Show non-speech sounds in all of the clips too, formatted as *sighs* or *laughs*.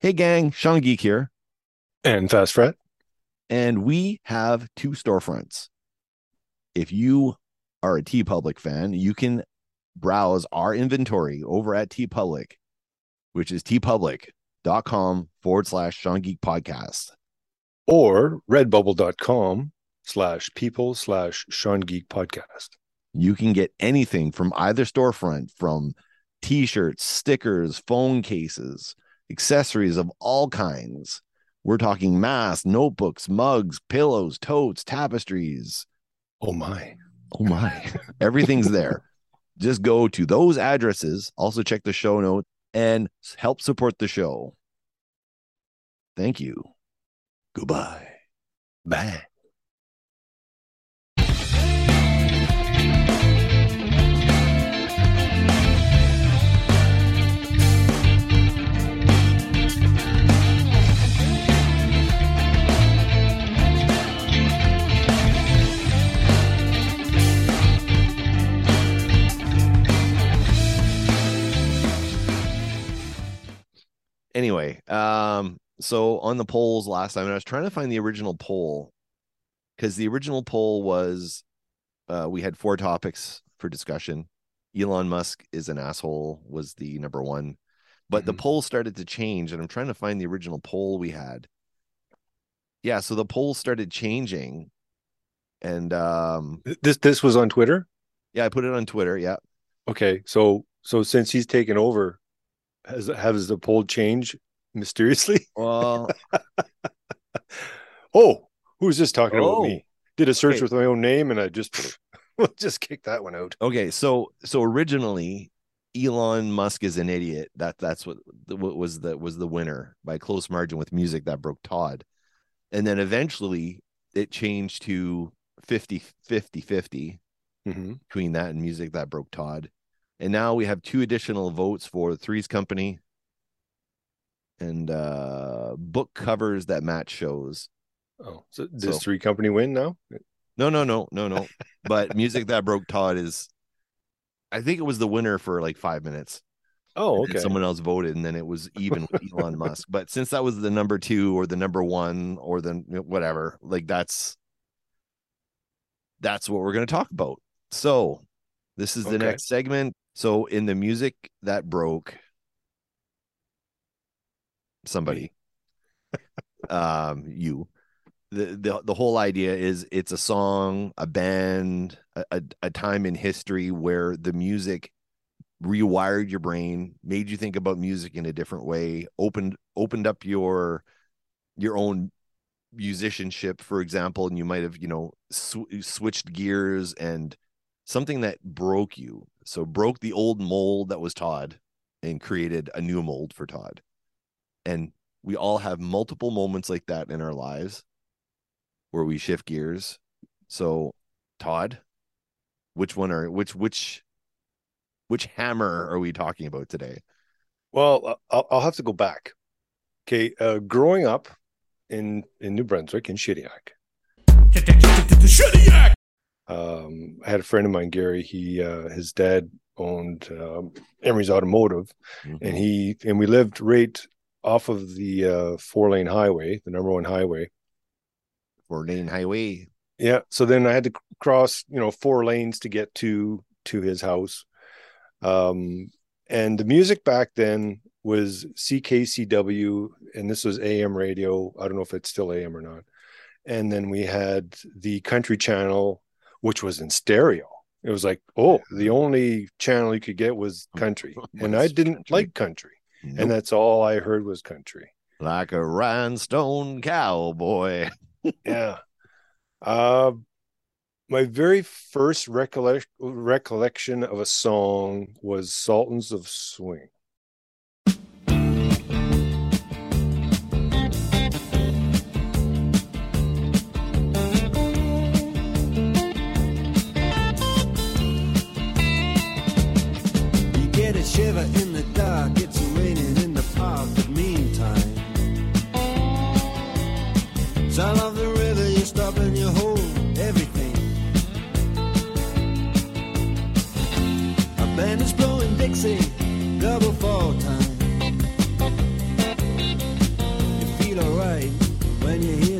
Hey, gang, Sean Geek here. And Fast Fret. And we have two storefronts. If you are a Tee Public fan, you can browse our inventory over at Tee Public, which is teepublic.com forward slash Sean Geek podcast. Or redbubble.com slash people slash Sean Geek podcast. You can get anything from either storefront from t shirts, stickers, phone cases, accessories of all kinds. We're talking masks, notebooks, mugs, pillows, totes, tapestries. Oh my. Oh my. *laughs* Everything's there. Just go to those addresses. Also, check the show notes and help support the show. Thank you. Goodbye. Bye. Anyway, um, so on the polls last time, and I was trying to find the original poll because the original poll was uh, we had four topics for discussion. Elon Musk is an asshole was the number one, but mm-hmm. the poll started to change, and I'm trying to find the original poll we had. Yeah, so the poll started changing, and um, this this was on Twitter. Yeah, I put it on Twitter. Yeah. Okay, so so since he's taken over, has has the poll changed mysteriously? *laughs* Well, oh, who's this talking Oh. about me? Did a search Okay. with my own name and I just *laughs* just kicked that one out. okay, so so originally Elon Musk is an idiot. That that's what, what was the was the winner by close margin with music that broke Todd. And then eventually it changed to 50 50 50 Mm-hmm. between that and music that broke Todd. And now we have two additional votes for Three's Company and uh book covers that match shows. Oh, so does So- three company win now? No, no, no, no, no. but music that broke Todd is I think it was the winner for like five minutes. Oh, okay. someone else voted, and then it was even with *laughs* Elon Musk. But since that was the number two or the number one or the whatever, like that's that's what we're going to talk about. So this is the Okay. next segment. So in the music that broke, somebody, *laughs* um, you. The, the the whole idea is it's a song, a band, a, a, a time in history where the music rewired your brain, made you think about music in a different way, opened opened up your your own musicianship, for example, and you might have you know sw- switched gears and something that broke you. So broke the old mold that was Todd and created a new mold for Todd. And we all have multiple moments like that in our lives where we shift gears. So Todd, which one are which which which hammer are we talking about today? Well, I'll, I'll have to go back. Okay, uh, growing up in in New Brunswick in Shediac, um, I had a friend of mine, Gary. He uh, his dad owned um, Emery's Automotive, Mm-hmm. and he and we lived right off of the uh, four lane highway, the number one highway. Four Lane Highway. Yeah. So then I had to cross, you know, four lanes to get to to his house. Um, and the music back then was CKCW, and this was AM radio. I don't know if it's still AM or not. And then we had the country channel, which was in stereo. It was like, oh, the only channel you could get was *laughs* country, and I didn't like country, Nope. and that's all I heard was country. like a rhinestone cowboy. *laughs* yeah. Uh, my very first recollect- recollection of a song was Sultans of Swing. when you hear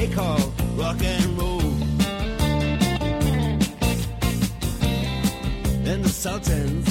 they call rock and roll. And the Sultans.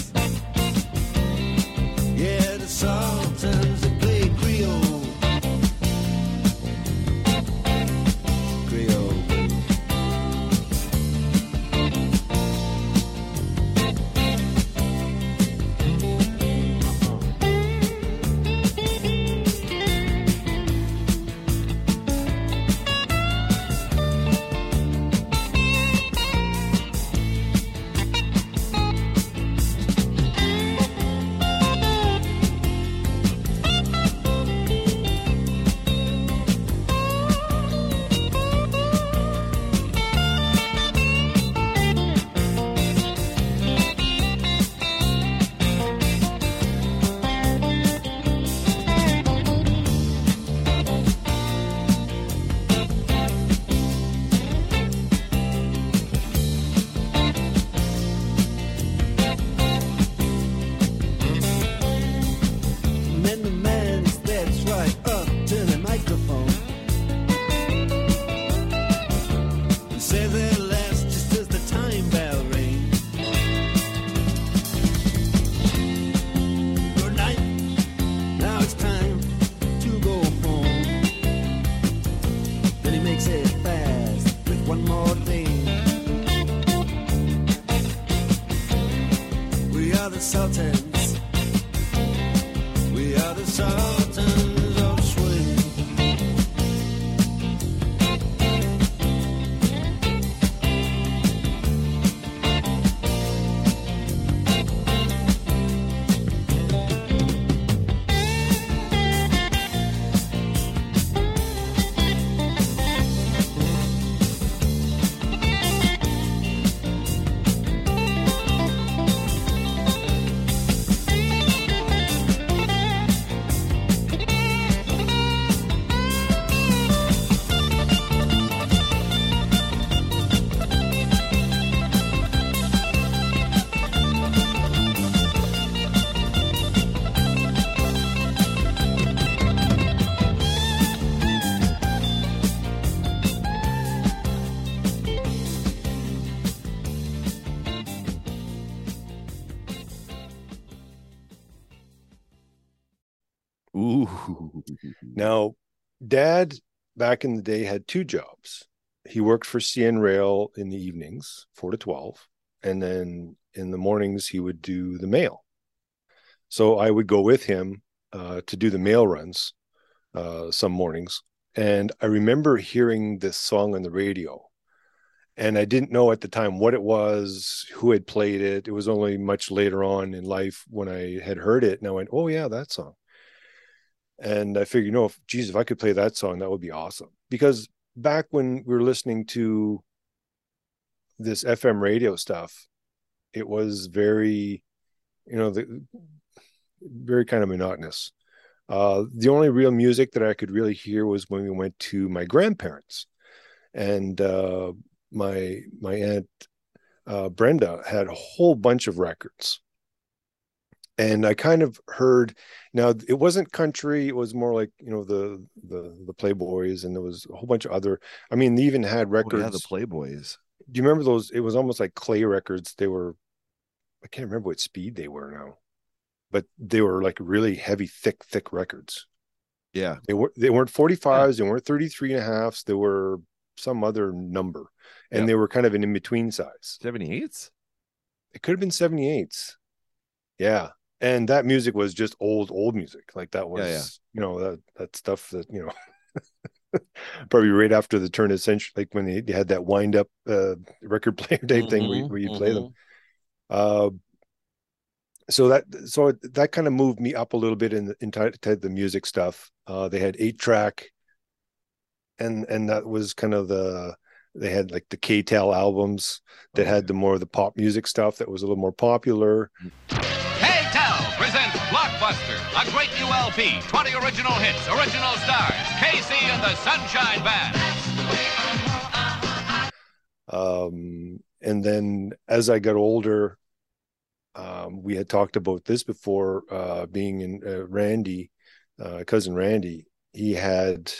Ooh. Now, dad back in the day had two jobs. He worked for CN Rail in the evenings, four to 12. And then in the mornings, he would do the mail. So I would go with him uh, to do the mail runs uh, some mornings. And I remember hearing this song on the radio. And I didn't know at the time what it was, who had played it. It was only much later on in life when I had heard it. And I went, oh, yeah, that song. And I figured, you know, if geez, if I could play that song, that would be awesome. Because back when we were listening to this FM radio stuff, it was very, you know, the very kind of monotonous. Uh, the only real music that I could really hear was when we went to my grandparents, and uh, my my aunt uh, Brenda had a whole bunch of records, and I kind of heard. Now it wasn't country; it was more like you know the the the Playboys, and there was a whole bunch of other. I mean, they even had Oh, records. yeah, the Playboys. Do you remember those? It was almost like clay records. They were, I can't remember what speed they were now, but they were like really heavy, thick, thick records. Yeah. They were they weren't 45s, they weren't 33 and a halfs, they were some other number. And Yeah. they were kind of an in-between size. 78s? It could have been 78s. Yeah. And that music was just old, old music. Like that was, Yeah, yeah. you know, that that stuff that, you know, *laughs* probably right after the turn of the century, like when they, they had that wind up uh, record *laughs* player type thing where, you- Mhm, where you play them. mhm. Uh, so that so that kind of moved me up a little bit in the into the music stuff. Uh, they had eight track, and and that was kind of the they had like the KTEL albums that Okay. had the more of the pop music stuff that was a little more popular. Presents A great new LP, 20 original hits, original stars, KC and the Sunshine Band. Um, and then as I got older, um, we had talked about this before. Uh, being in uh, Randy, uh, cousin Randy, he had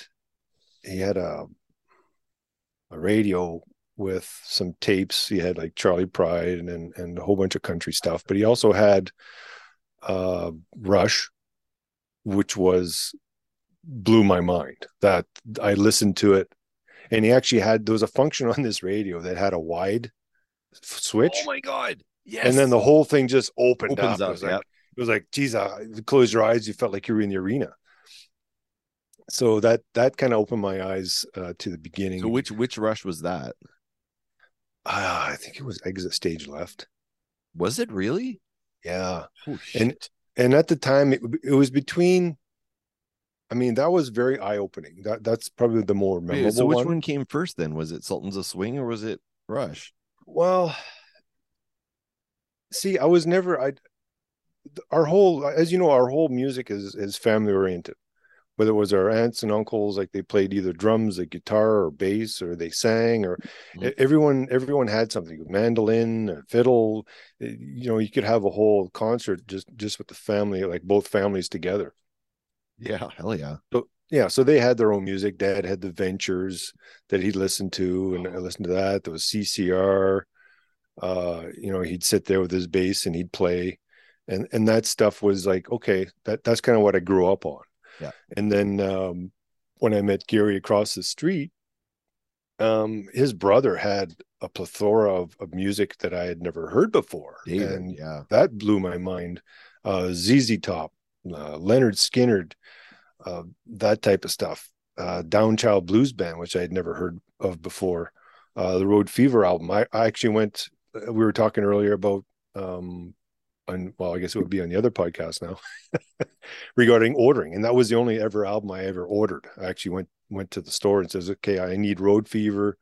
he had a a radio with some tapes. He had like Charley Pride and, and a whole bunch of country stuff. But he also had uh, Rush, which was blew my mind. That I listened to it, and he actually had there was a function on this radio that had a wide switch, Oh my God. Yes. and then the whole thing just opened opens up. up. It was like it was like, geez, uh, you close your eyes, you felt like you were in the arena. So that that kind of opened my eyes uh, to the beginning. So which which rush was that? Ah, I think it was exit stage left. Was it really? Yeah, Oh And- and at the time it, it was between. I mean, that was very eye opening. That that's probably the more Wait, memorable so which one. one. came first then? Was it Sultans a Swing or was it Rush? Well, see, I was never I our whole as you know, our whole music is is family oriented. Whether it was our aunts and uncles, like they played either drums, a guitar, or bass, or they sang, or Mhm. e- everyone everyone had something, mandolin, fiddle. eh, You know, you could have a whole concert just just with the family, like both families together. Yeah, hell yeah. So, yeah, so they had their own music. Dad had the Ventures that he'd listen to, and I listened to that. There was CCR. Uh, you know, he'd sit there with his bass and he'd play, and and that stuff was like, okay, that that's kind of what I grew up on. Yeah. And then um, when I met Gary across the street, um, his brother had a plethora of, of music that I had never heard before, David, and yeah. that blew my mind. Uh, ZZ Top, uh, Lynyrd Skynyrd, uh, that type of stuff. Uh, Downchild Blues Band, which I had never heard of before. Uh, the Road Fever album. I, I actually went. uh, We were talking earlier about, um, on well, I guess it would be on the other podcast now, *laughs* regarding ordering, and that was the only ever album I ever ordered. I actually went went to the store and says, "Okay, I need Road Fever."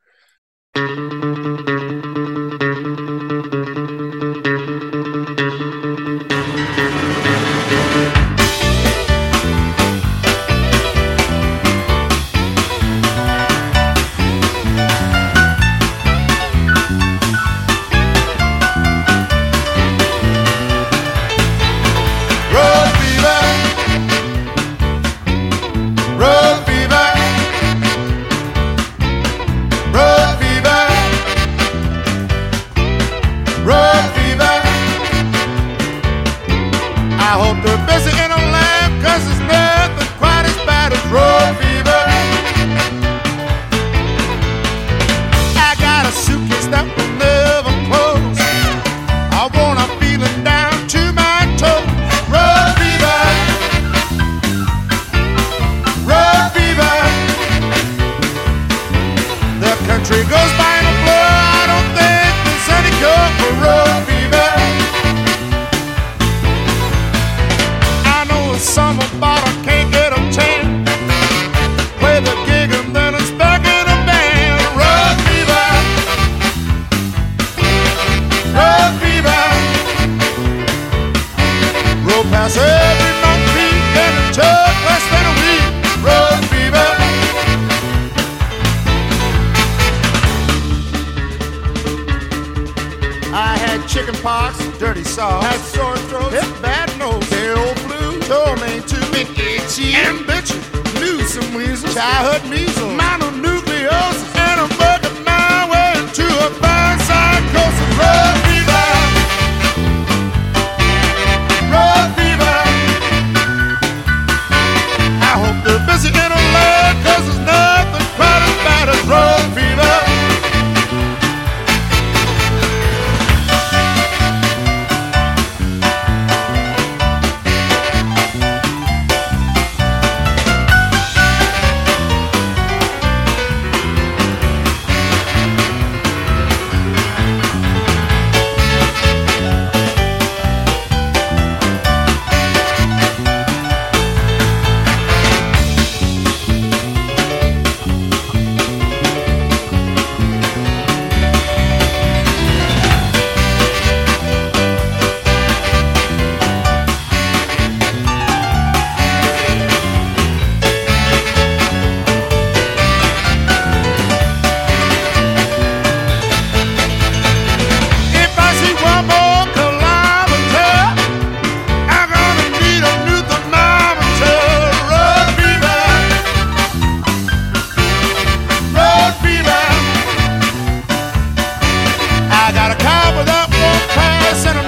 Pass,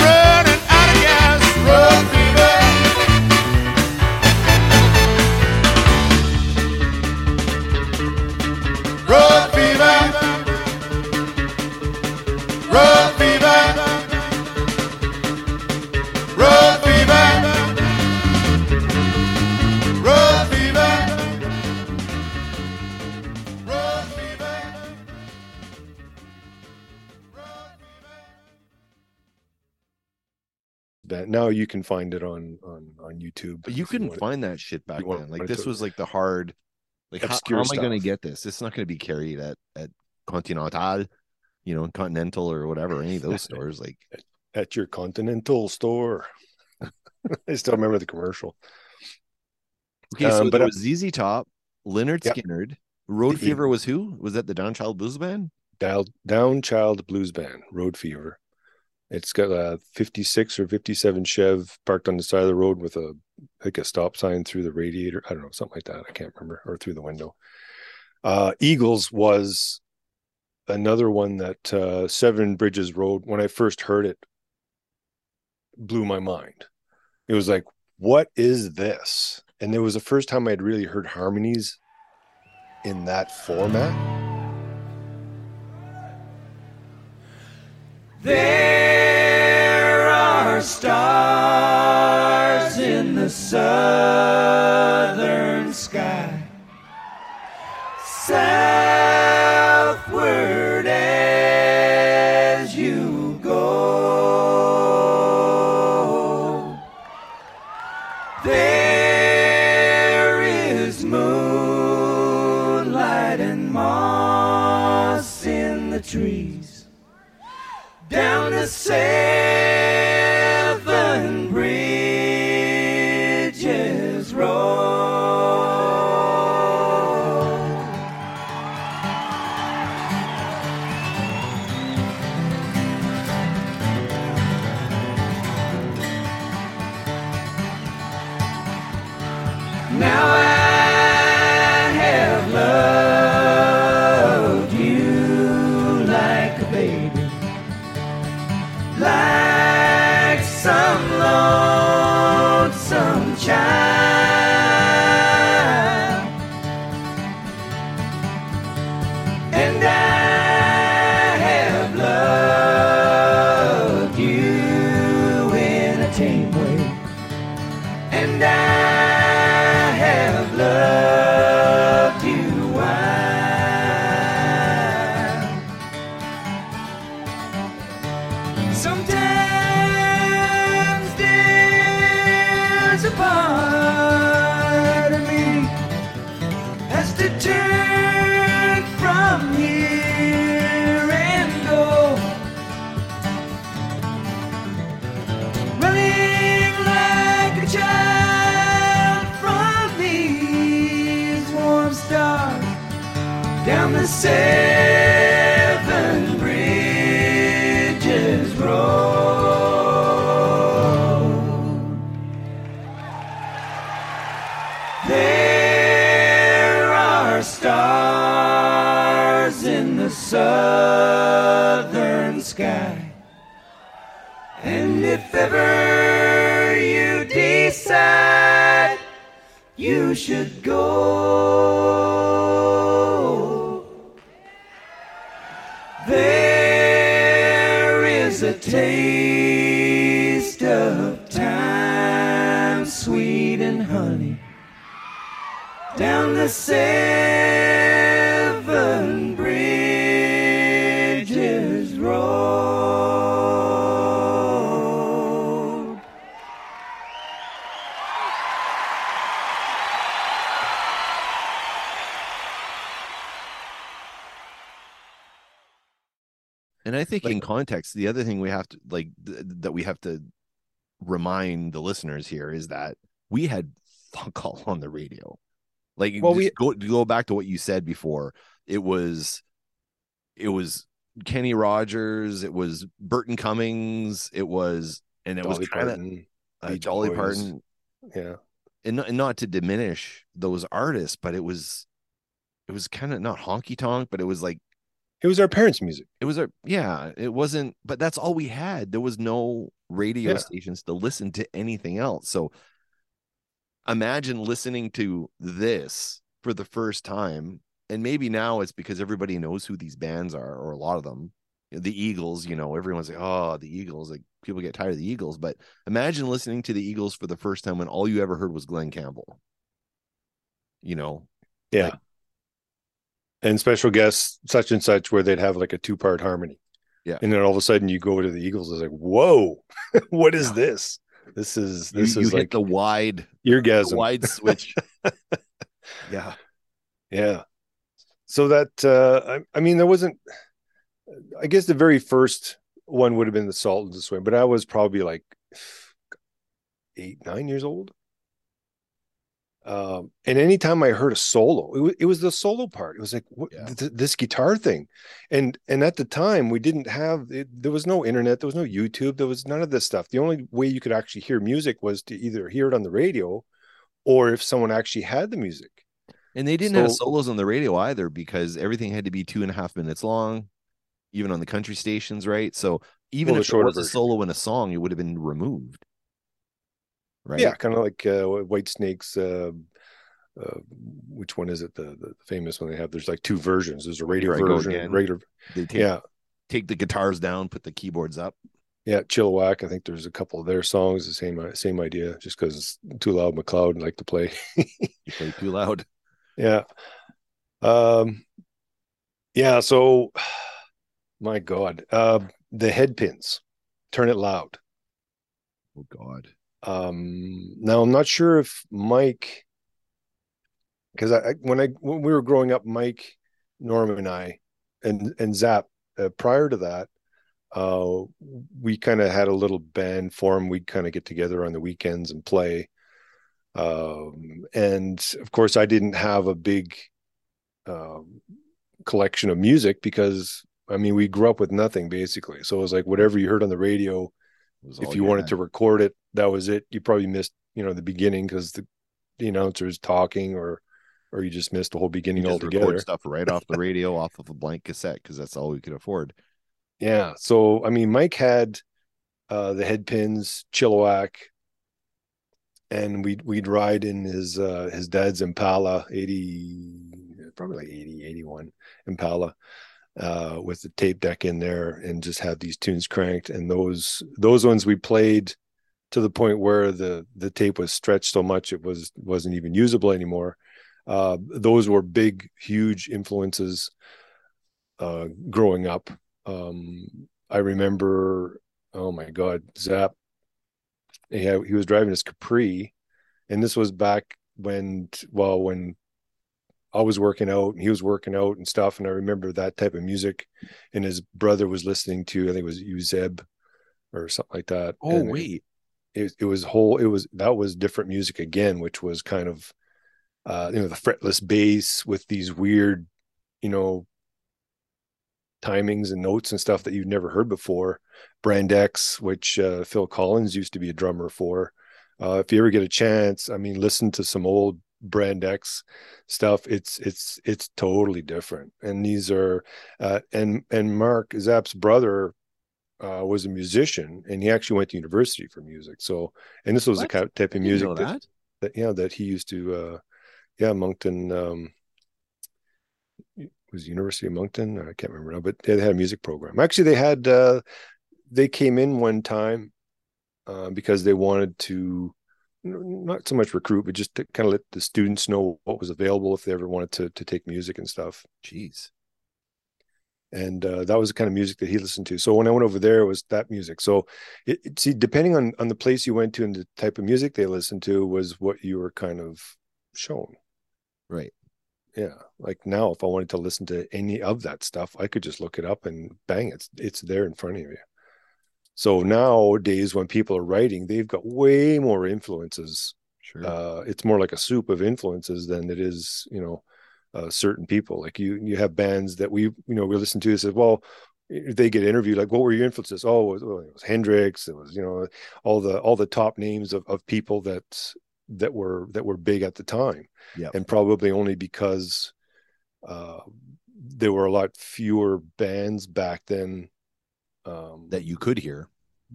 you can find it on on on YouTube. But you couldn't it. find that shit back then. Like this was like the hard. Like how, how am I going to get this? It's not going to be carried at at Continental, you know, Continental or whatever. Any of those *laughs* stores. Like at your Continental store. *laughs* I still remember the commercial. okay, so Um, but there I- was ZZ Top, Lynyrd Yep. Skynyrd, Road The Fever was who? Was that the Downchild Blues Band? Downchild Blues Band, Road Fever. It's got a 56 or 57 Chev parked on the side of the road with a like a stop sign through the radiator. I don't know, something like that. I can't remember, or through the window. Uh, Eagles was another one that uh, Seven Bridges Road. When I first heard it, blew my mind. It was like, what is this? And it was the first time I'd really heard harmonies in that format. There are stars in the southern sky, southward lonesome child. Sky. And if ever you decide you should go, there is a taste of time, sweet and honey down the seven think Like- in context, the other thing we have to like th- that we have to remind the listeners here is that we had *laughs* fuck all on the radio. Like Well, we- go go back to what you said before. It was it was Kenny Rogers, it was Burton Cummings, it was and it Dolly was kind of uh, Boys. Parton, yeah. and not, and not to diminish those artists, but it was it was kind of not honky tonk, but it was like It was our parents' music. it was our yeah it wasn't but that's all we had there was no radio Yeah. stations to listen to anything else so imagine listening to this for the first time and maybe now it's because everybody knows who these bands are or a lot of them the eagles you know everyone's like oh the eagles like people get tired of the eagles but imagine listening to the eagles for the first time when all you ever heard was glen campbell you know Yeah. Like- and special guests, such and such, where they'd have like a two part harmony. Yeah. And then all of a sudden you go to the Eagles, it's like, whoa, *laughs* what is Yeah. this? This is this you is hit like the wide eargasm. wide *laughs* switch yeah Yeah. So that uh I, I mean there wasn't I guess the very first one would have been the Sultans of Swing, but I was probably like eight, nine years old. Um, and anytime I heard a solo, it was, it was the solo part. It was like what, Yeah. th- this guitar thing, and and at the time we didn't have it, there was no internet, there was no YouTube, there was none of this stuff. The only way you could actually hear music was to either hear it on the radio, or if someone actually had the music. And they didn't have solos on the radio either because everything had to be two and a half minutes long, even on the country stations, right? So even Well, if there was a solo in a song, it would have been removed. Right. Yeah, kind of like uh, Whitesnake's. Uh, uh, which one is it? The, the famous one they have. There's like two versions. There's a radio Here version, regular. They take, Yeah, take the guitars down, put the keyboards up. yeah. Chilliwack. I think there's a couple of their songs. The same uh, same idea. Just because it's Too Loud McLeod like to play. *laughs* You play too loud. yeah. Um. Yeah. So, *sighs* my God, uh, the Headpins. Turn it loud. Oh God. Um, now I'm not sure if Mike, because I, when I when we were growing up, Mike, Norman, and I, and and Zap. Uh, prior to that, uh, we kind of had a little band form. We'd kind of get together on the weekends and play. Um, and of course, I didn't have a big um, collection of music because I mean we grew up with nothing basically. So it was like whatever you heard on the radio if you wanted had. to record it, that was it. You probably missed, you know, the beginning because the the announcer's talking, or or you just missed the whole beginning altogether. record stuff right off the radio, off of a blank cassette, because that's all we could afford. Yeah. So I mean, Mike had uh the Headpins, Chilliwack, and we'd we'd ride in his uh his dad's Impala 80, probably like 80, 81 Impala. Uh, with the tape deck in there and just have these tunes cranked. And those those ones we played to the point where the the tape was stretched so much it was wasn't even usable anymore. Uh those were big huge influences uh growing up. Um i remember oh my god zap had, he was driving his capri and this was back when well when I was working out and he was working out and stuff. And I remember that type of music. And his brother was listening to, I think it was Uzeb or something like that. Oh And it- wait, it, it was whole it was that was different music again which was kind of uh you know the fretless bass with these weird you know timings and notes and stuff that you've never heard before brand x which uh, phil collins used to be a drummer for uh if you ever get a chance i mean listen to some old brand X stuff, it's it's it's totally different. And these are uh, and and Mark Zapp's brother uh, was a musician, and he actually went to university for music. So, and this was What? the type of music that, that. that yeah that he used to uh, yeah Moncton um, was University of Moncton. I can't remember now, but they had a music program. Actually, they had uh, they came in one time uh, because they wanted to not so much recruit, but just to kind of let the students know what was available if they ever wanted to to take music and stuff. Jeez. And uh, that was the kind of music that he listened to. So when I went over there, it was that music. So it, it- see, depending on on the place you went to and the type of music they listened to, was what you were kind of shown. Right. Yeah. Like now, if I wanted to listen to any of that stuff, I could just look it up and bang, it's it's there in front of you. So nowadays, when people are writing, they've got way more influences. Sure. Uh, it's more like a soup of influences than it is, you know, uh, certain people. Like you, you have bands that we, you know, we listen to. Says, well, they get interviewed, like, what were your influences? Oh, it was, well, it was Hendrix. It was, you know, all the all the top names of of people that that were that were big at the time Yep. and probably only because uh, there were a lot fewer bands back then um, that you could hear.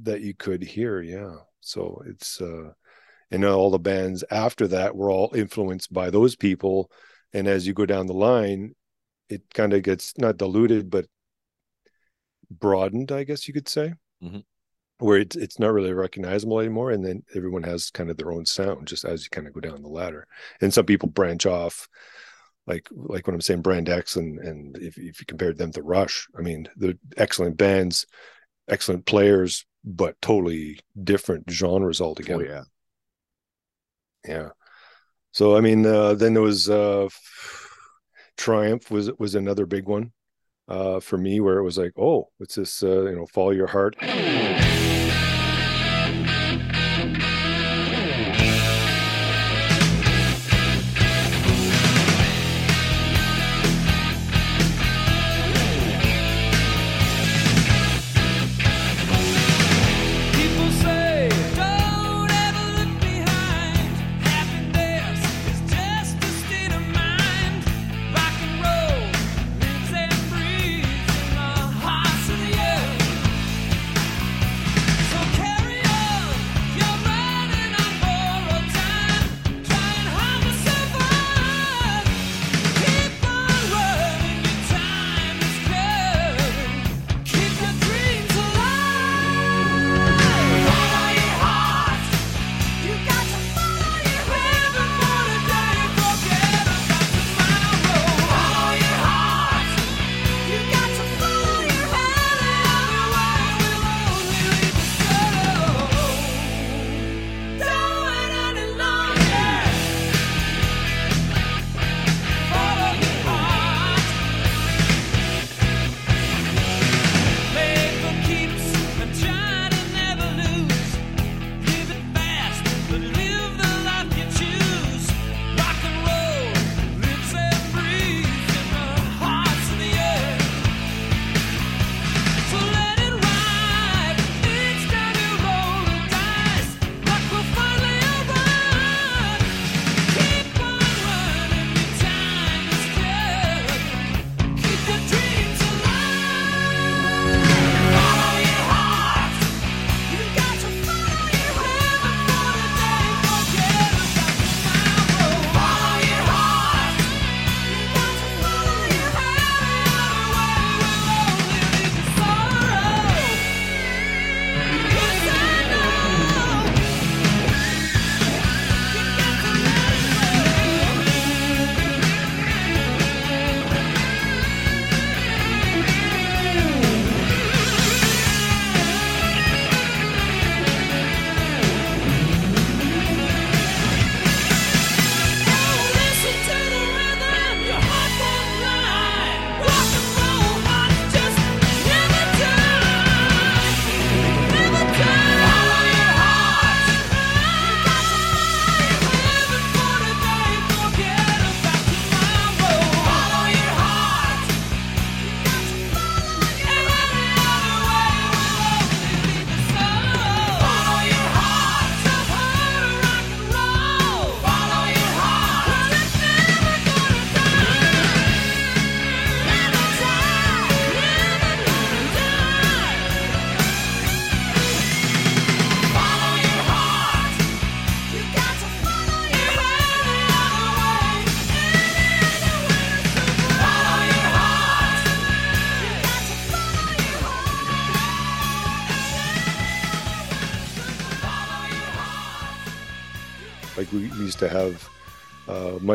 that you could hear. Yeah, so it's uh, and all the bands after that were all influenced by those people, and as you go down the line, it kind of gets not diluted but broadened, I guess you could say. Mhm. Where it's it's not really recognizable anymore, and then everyone has kind of their own sound just as you kind of go down the ladder. And some people branch off, like like when I'm saying Brand X, and and if if you compared them to Rush, I mean they're excellent bands, excellent players, but totally different genres Oh altogether. yeah. Yeah. So I mean, uh, then there was uh, Triumph was was another big one uh, for me, where it was like, oh, what's this? Uh, you know, follow your heart.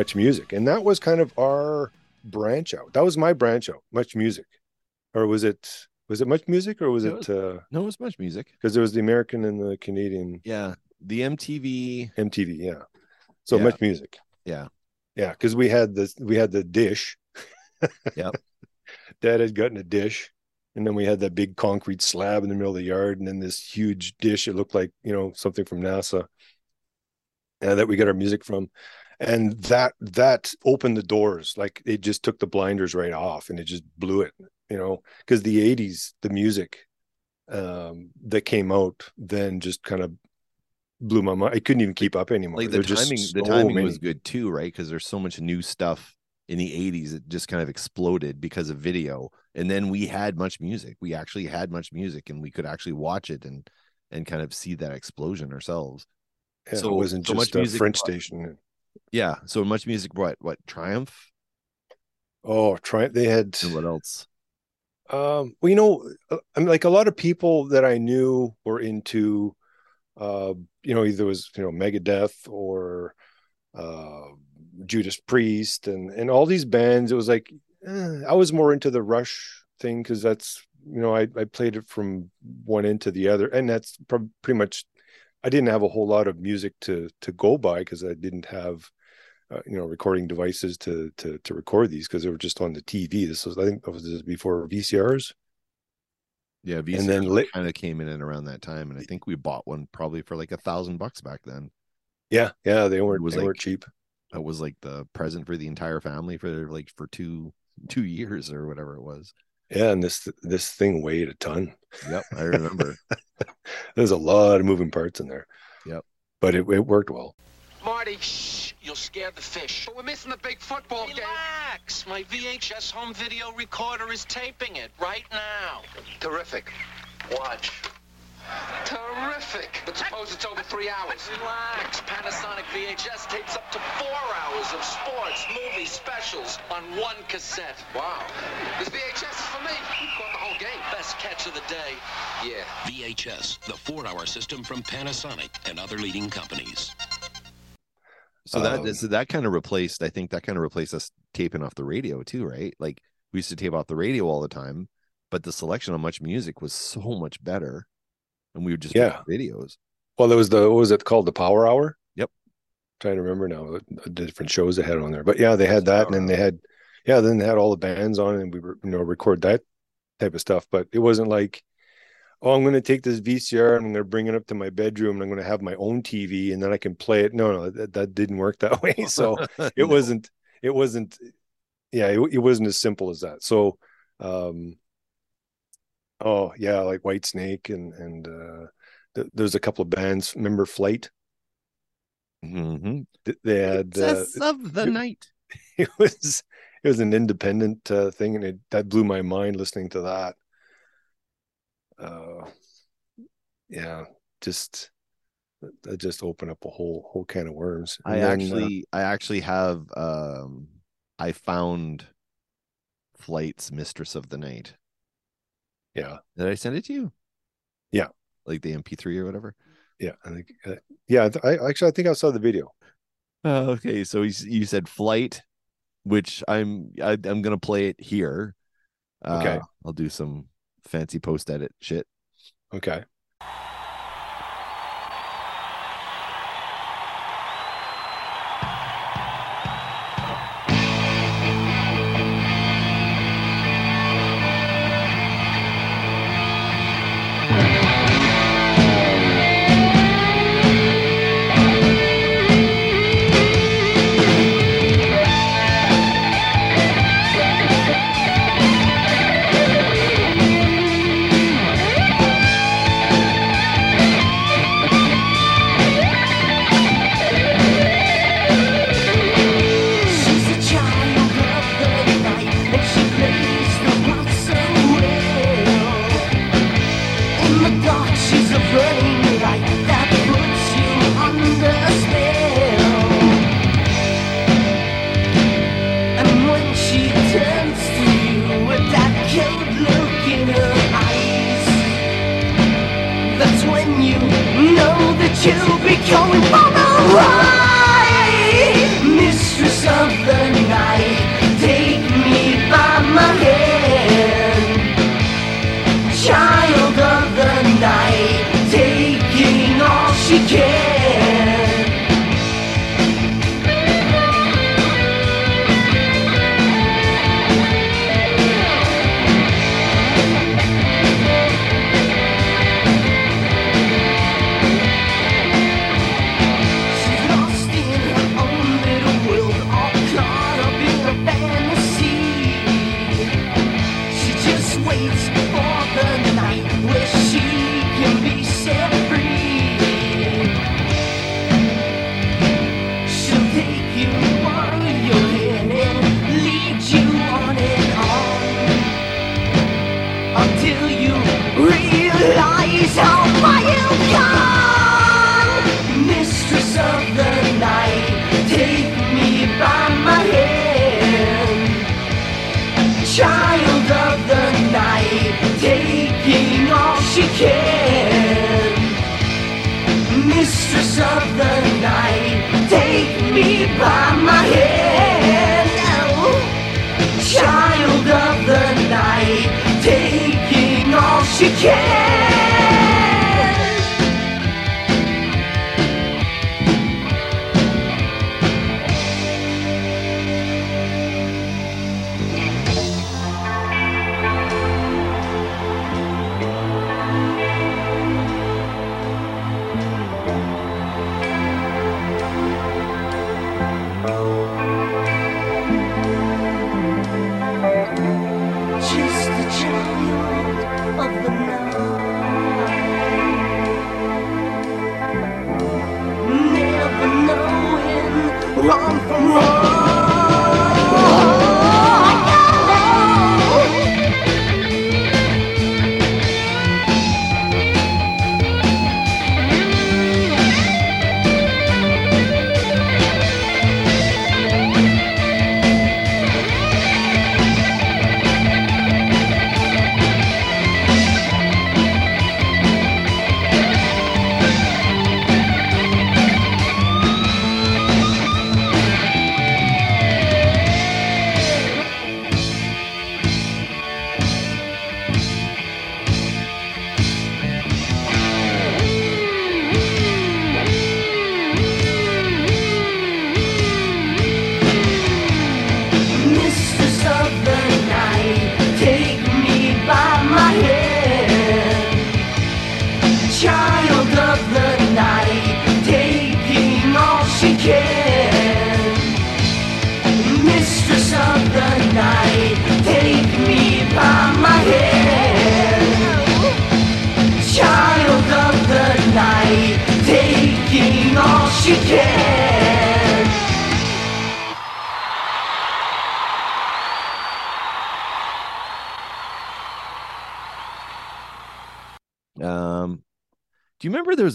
Much music, and that was kind of our branch out. That was my branch out, much music, or was it? Was it much music, or was No, it? Because No, it was much music. Because there was the American and the Canadian Yeah, the MTV. MTV, yeah. So Yeah. much music, Yeah, yeah. Because we had the we had the dish. yeah *laughs* Dad had gotten a dish, and then we had that big concrete slab in the middle of the yard, and then this huge dish. It looked like you know something from NASA, and that we got our music from, and that that opened the doors. Like it just took the blinders right off, and it just blew it. You know, because the '80s, the music um, that came out then just kind of blew my mind. I couldn't even keep up anymore. like the just timing. The so timing many. was good too, right? Because there's so much new stuff in the 80s. It just kind of exploded because of video, and then we had much music. We actually had much music, and we could actually watch it and and kind of see that explosion ourselves. Yeah, so- it wasn't so just a French station. Yeah, so much music. What what Triumph Oh, Triumph! they had. and what else? Um, well, you know, uh, I mean, like a lot of people that I knew were into, uh, you know, either it was you know Megadeth or uh, Judas Priest and and all these bands. It was like eh, I was more into the Rush thing because that's you know I I played it from one end to the other, and that's prob- pretty much. I didn't have a whole lot of music to to go by because I didn't have uh, you know recording devices to to to record these because they were just on the TV. This was I think that was this before VCRs. Yeah, And then VCRs lit- kind of came in and around that time, and I think we bought one probably for like a thousand bucks back then. Yeah, yeah, they weren't was they weren't cheap. That was like the present for the entire family for like for two two years or whatever it was. Yeah, and this this thing weighed a ton. Yep, I *laughs* remember. *laughs* There's a lot of moving parts in there. Yep. but it, it worked well. Marty, shh, you'll scare the fish. But we're missing the big football game. Relax. My VHS home video recorder is taping it right now. Terrific. Watch. Terrific. But suppose it's over three hours. Relax. Panasonic VHS tapes up to four hours of sports, movie specials on one cassette. Wow. This VHS is for me. Best catch of the day. Yeah. VHS, the four-hour system from Panasonic and other leading companies. So that Um, so that kind of replaced. I think that kind of replaced us taping off the radio too, right? Like we used to tape off the radio all the time, but the selection of much music was so much better, and we would just Yeah. make videos. Well, there was the what was it called the Power Hour? Yep. trying to remember now the, the different shows they had on there, but yeah, they had that, and then they had yeah, then they had all the bands on, and we were you know record that type of stuff. But it wasn't like oh, I'm going to take this VCR and I'm going to bring it up to my bedroom and I'm going to have my own TV and then I can play it. No, no, that, that didn't work that *laughs* way. *laughs* So it No. wasn't it wasn't yeah it, it wasn't as simple as that so um oh yeah like Whitesnake and and uh th- there's a couple of bands remember Flyte Mm-hmm. They had uh, Princess of the it- night. *laughs* it was it was an independent uh, thing and it that blew my mind listening to that uh yeah just that just opened up a whole whole can of worms I And then, uh, actually, I actually have. um I found Flyte's Mistress of the Night. yeah Did I send it to you? Yeah. like the MP3 or whatever. yeah i think uh, yeah I, I actually i think i saw the video Oh, okay, so you said Flight, which I'm I, I'm gonna play it here. Uh, Okay. I'll do some fancy post edit shit. okay of the night, take me by my hand. Oh, child of the night, taking all she can.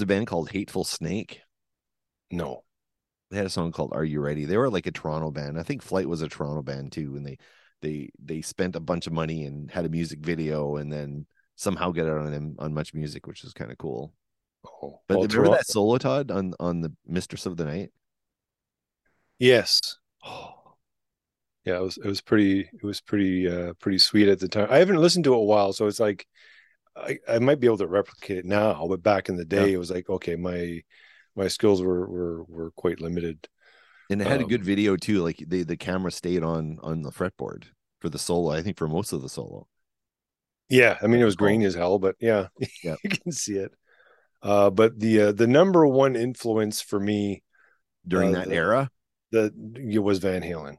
A band called Hateful Snake? No. They had a song called "Are You Ready?" They were like a Toronto band. I think Flyte was a Toronto band too, and they they they spent a bunch of money and had a music video, and then somehow get it on them on Much Music, which is kind of cool. Oh, But well, remember Toronto- that solo Todd on on the Mistress of the Night? Yes. Oh, Yeah, it was it was pretty it was pretty uh pretty sweet at the time. I haven't listened to it in a while, so it's like I, I might be able to replicate it now, but back in the day it was like okay, my my skills were were were quite limited. and it had a good Um, video too. Like the the camera stayed on on the fretboard for the solo. I think for most of the solo. Yeah, I mean it was grainy as hell, but yeah, *laughs* Yeah. you can see it. Uh but the uh, the number one influence for me during Uh, that the- era. that it was Van Halen.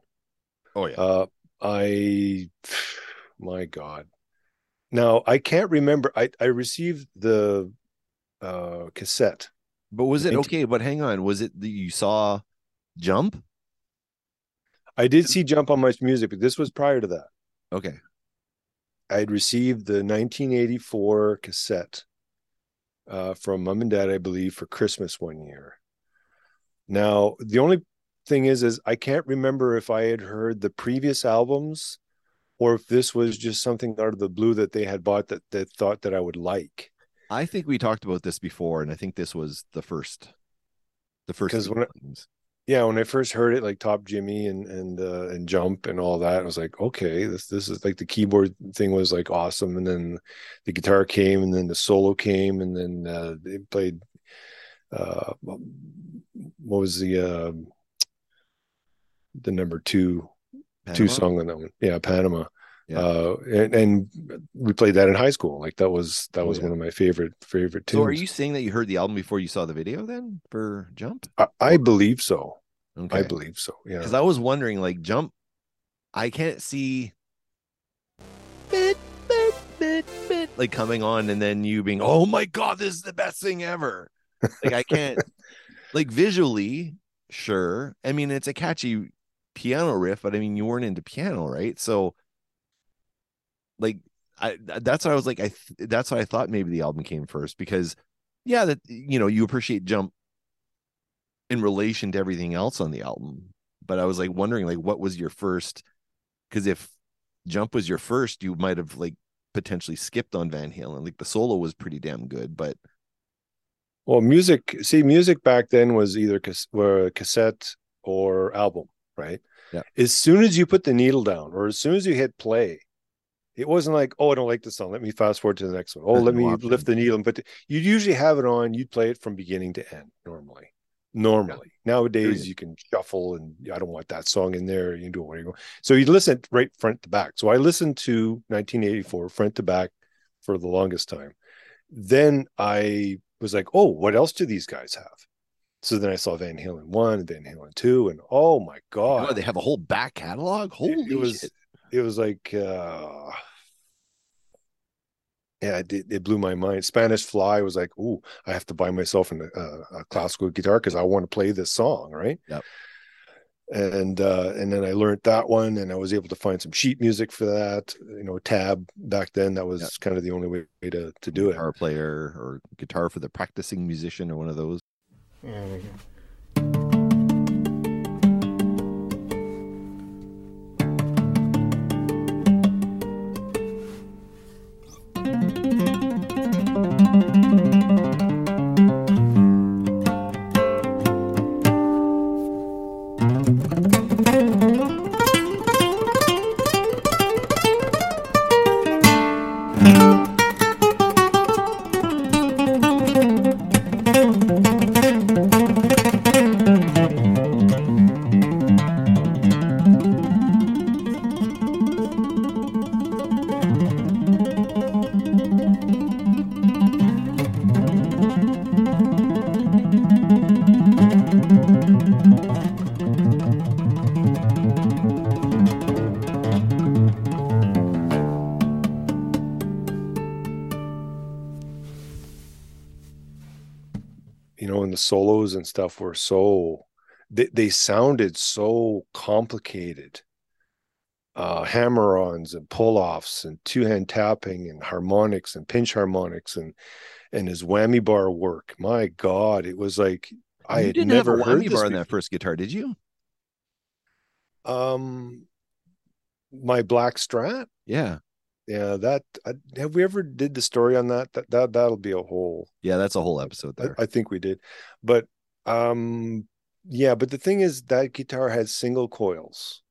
Oh yeah. Uh, I, *sighs* my God. Now I can't remember. I I received the uh cassette. but was it okay? But hang on, was it that you saw Jump? I did see Jump on Much Music, but this was prior to that. Okay. I had received the 1984 cassette uh, from mom and dad, I believe, for Christmas one year. Now, the only thing is, is I can't remember if I had heard the previous albums or if this was just something out of the blue that they had bought that that thought that I would like. I think we talked about this before, and I think this was the first, the first. 'Cause when I- Yeah, when I first heard it, like Top Jimmy and and uh, and Jump and all that, I was like, okay, this this is like the keyboard thing was like awesome, and then the guitar came, and then the solo came, and then uh, they played. Uh, what was the uh, the number two two Panama? song on that one? Yeah, Panama. Yeah. Uh, and, and we played that in high school. Like that was that was yeah. one of my favorite favorite tunes. So, are you saying that you heard the album before you saw the video? Then for Jump, I, I believe so. okay. I believe so. Yeah. because I was wondering, like Jump, I can't see bit, bit, bit, bit, like coming on, and then you being, oh my god, this is the best thing ever. Like I can't, *laughs* like visually, sure. I mean, it's a catchy piano riff, but I mean, you weren't into piano, right? So, like, I that's what I was like. I th- that's what I thought maybe the album came first because, yeah, that you know you appreciate Jump in relation to everything else on the album, but I was like wondering like what was your first because if Jump was your first, you might have like potentially skipped on Van Halen. Like the solo was pretty damn good, but Well, music. See, music back then was either were cassette or album, right? Yeah. As soon as you put the needle down, or as soon as you hit play, it wasn't like, oh, I don't like this song. Let me fast forward to the next one. Oh, let me lift the needle But you'd usually have it on. You'd play it from beginning to end normally. Normally, nowadays Period. you can shuffle, and I don't want that song in there. You can do what you want. So you listen right front to back. So I listened to 1984 front to back for the longest time. Then I was like, oh, what else do these guys have? So then I saw Van Halen one, and Van Halen two, and oh my god, oh, they have a whole back catalog. Holy it, it was shit. it was like uh yeah it, it blew my mind spanish fly was like ooh i have to buy myself an, uh, a classical guitar because i want to play this song right Yep. and uh and then i learned that one and i was able to find some sheet music for that you know tab back then that was Yep. kind of the only way to to do it guitar player or guitar for the practicing musician or one of those. You and stuff were so they, they sounded so complicated uh hammer-ons and pull-offs and two-hand tapping and harmonics and pinch harmonics and and his whammy bar work my god it was like i had never have a heard whammy bar on that first guitar, did you? um my black strat Yeah. yeah that I, have we ever did the story on that that, that that'll be a whole Yeah, that's a whole episode I, there. I think we did but um yeah but the thing is that guitar had single coils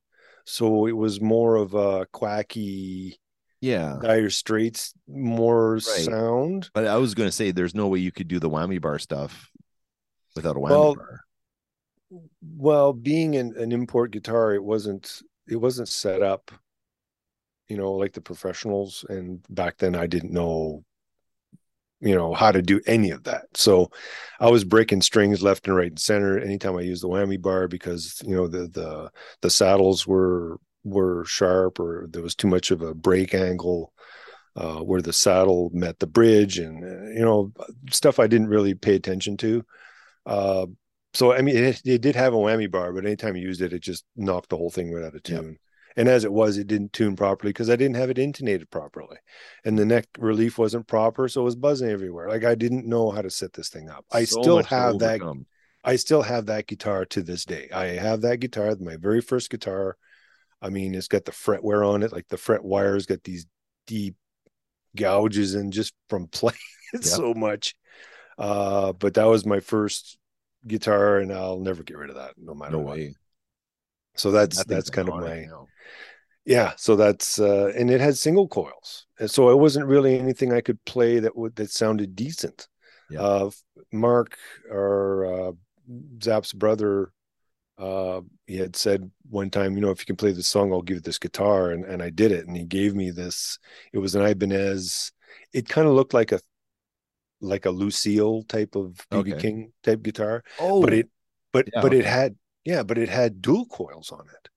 so it was more of a quacky yeah. dire straits more sound But I was going to say there's no way you could do the whammy bar stuff without a whammy Well, bar. well being an, an import guitar it wasn't it wasn't set up you know like the professionals and back then i didn't know you know how to do any of that. So i was breaking strings left and right and center anytime i used the whammy bar because you know the the the saddles were were sharp or there was too much of a break angle uh, where the saddle met the bridge and uh, you know stuff i didn't really pay attention to. Uh, so I mean, it, it did have a whammy bar, but anytime you used it, it just knocked the whole thing right out of tune. And as it was, it didn't tune properly because I didn't have it intonated properly, and the neck relief wasn't proper, so it was buzzing everywhere. Like I didn't know how to set this thing up. I So still have that. I still have that guitar to this day. I have that guitar, my very first guitar. I mean, it's got the fret wear on it, like the fret wires got these deep gouges in just from *laughs* playing it Yep. so much. Uh, but that was my first guitar, and I'll never get rid of that, no matter No what. way. So that's that's kind of my now. yeah. So that's uh, and it had single coils, and so it wasn't really anything I could play that would that sounded decent. Yeah. Uh, Mark or uh, Zap's brother, uh, he had said one time, you know, if you can play this song, I'll give you this guitar, and and I did it, and he gave me this. It was an Ibanez. It kind of looked like a like a Lucille type of BB Okay. King type guitar, Oh, but it but Yeah, but it had yeah but it had dual coils on it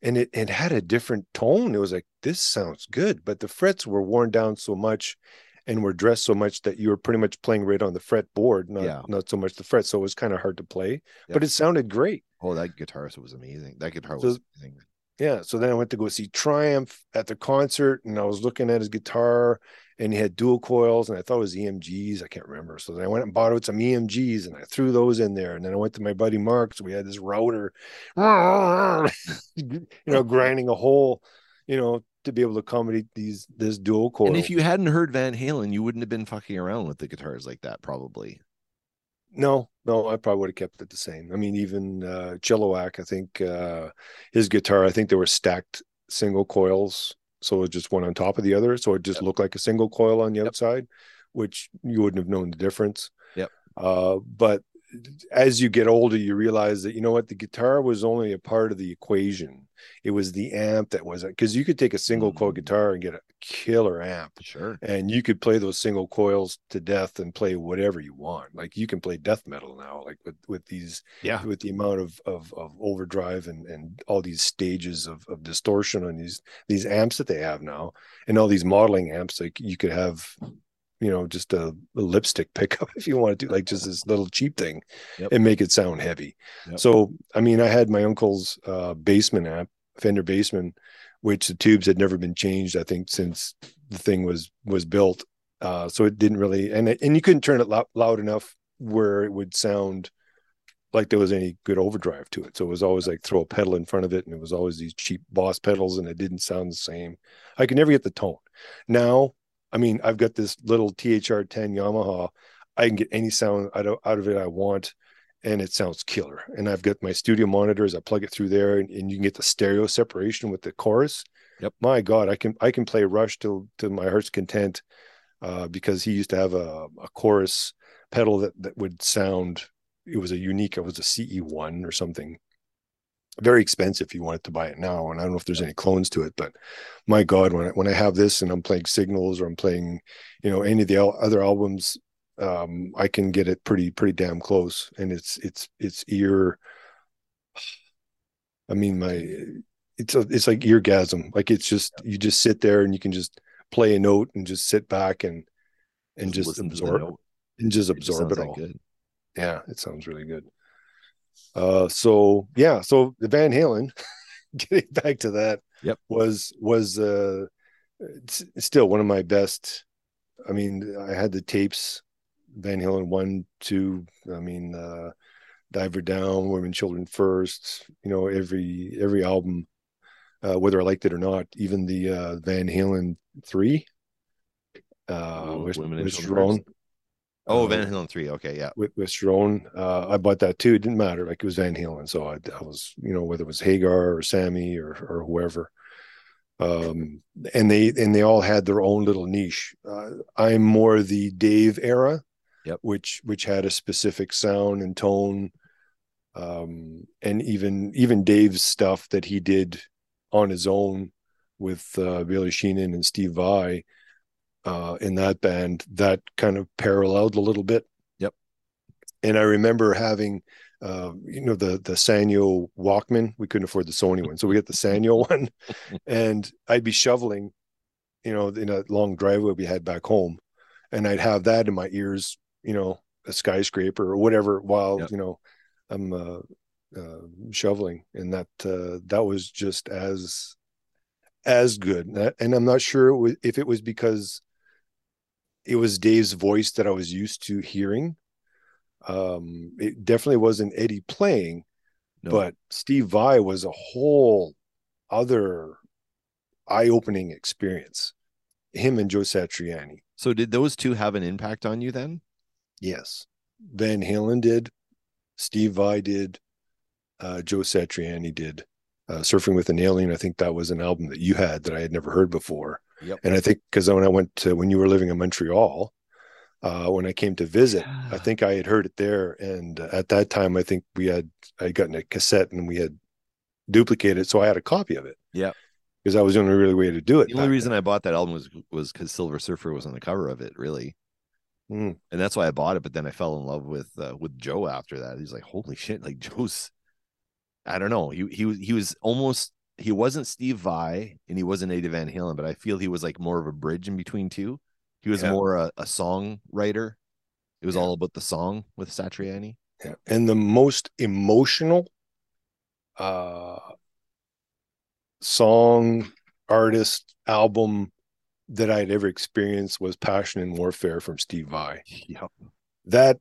and it, it had a different tone it was like this sounds good but the frets were worn down so much and were dressed so much that you were pretty much playing right on the fretboard not Yeah. not so much the fret so it was kind of hard to play Yep. but it sounded great oh, that guitarist was amazing. That guitar So- was amazing. Yeah so then i went to go see triumph at the concert and i was looking at his guitar and he had dual coils and i thought it was emgs i can't remember so then i went and bought out some emgs and i threw those in there and then i went to my buddy mark's we had this router *laughs* you know grinding a hole you know to be able to accommodate these this dual coil. And if you hadn't heard Van Halen, you wouldn't have been fucking around with the guitars like that, probably. No, no, I probably would have kept it the same. I mean, even uh Chilliwack, I think uh his guitar, I think they were stacked single coils, so it was just one on top of the other, so it just looked like a single coil on the outside, which you wouldn't have known the difference. Yep. Uh, but as you get older, you realize that you know what the guitar was only a part of the equation. It was the amp that was because you could take a single coil Mhm. guitar and get a killer amp Sure. and you could play those single coils to death and play whatever you want like you can play death metal now like with with these Yeah. with the amount of of, of overdrive and and all these stages of, of distortion on these these amps that they have now and all these modeling amps like you could have you know just a, a lipstick *laughs* pickup if you want to do like just *laughs* this little cheap thing Yep. and make it sound heavy. Yep. so i mean i had my uncle's uh basement amp fender basement which the tubes had never been changed i think since the thing was was built uh so it didn't really and and you couldn't turn it loud, loud enough where it would sound like there was any good overdrive to it. So it was always like throw a pedal in front of it and it was always these cheap boss pedals and it didn't sound the same. I could never get the tone. Now i mean i've got this little thr10 yamaha. I can get any sound out of, out of it i want and it sounds killer. And i've got my studio monitors. I plug it through there and, and you can get the stereo separation with the chorus. Yep. my god i can i can play rush till to my heart's content uh, because he used to have a, a chorus pedal that that would sound it was a unique it was a ce1 or something very expensive if you wanted to buy it now and i don't know if there's any clones to it but my god when I, when i have this and i'm playing signals or i'm playing you know any of the al- other albums um i can get it pretty pretty damn close and it's it's it's ear i mean my it's a, it's like eargasm like it's just you just sit there and you can just play a note and just sit back and and just, the absorb and just It absorb sounds it all. good. yeah it sounds really good uh so yeah so the van halen *laughs* getting back to that Yep. was was uh still one of my best i mean i had the tapes van halen one two i mean uh diver down women children first you know every every album uh whether i liked it or not even the uh van halen three uh Ooh, with, Women and with Children Cherone. First. Oh, Uh, Van Halen three. Okay, yeah. with with Cherone. Uh, I bought that too. It didn't matter. Like it was Van Halen, so I, I was you know whether it was Hagar or Sammy or or whoever. Um, and they and they all had their own little niche. Uh, I'm more the Dave era, Yep. which which had a specific sound and tone. Um, and even even Dave's stuff that he did on his own with uh, Billy Sheehan and Steve Vai uh, in that band that kind of paralleled a little bit. Yep. And I remember having, uh, you know, the the Sanyo Walkman. We couldn't afford the Sony one, so we got the Sanyo one, *laughs* and I'd be shoveling, you know, in a long driveway we had back home, and I'd have that in my ears, you know, a skyscraper or whatever, while Yep. you know, I'm uh, uh, shoveling, and that uh, that was just as as good. And I'm not sure if it was because it was Dave's voice that I was used to hearing. Um, it definitely wasn't Eddie playing, No. but Steve Vai was a whole other eye-opening experience. Him and Joe Satriani. So did those two have an impact on you then? Yes. Van Halen did, Steve Vai did, uh, Joe Satriani did. Uh, Surfing with an Alien, I think that was an album that you had that I had never heard before. Yep. And I think because when I went to when you were living in Montreal, uh, when I came to visit, I think I had heard it there. And uh, at that time, I think we had I had gotten a cassette and we had duplicated, it, so I had a copy of it. Yeah. Because that was the only really way to do it. The only reason I bought that album was was because Silver Surfer was on the cover of it, really. Mm. and that's why I bought it. But then I fell in love with uh, with Joe after that. He's like, holy shit! Like *laughs* Joe's, I don't know. He he was he was almost he wasn't Steve Vai and he wasn't Eddie Van Halen, but I feel he was like more of a bridge in between two. He was Yeah. more a, a songwriter. It was Yeah. all about the song with Satriani. Yeah. And the most emotional uh song artist album that I'd ever experienced was Passion and Warfare from Steve Vai. Yep. That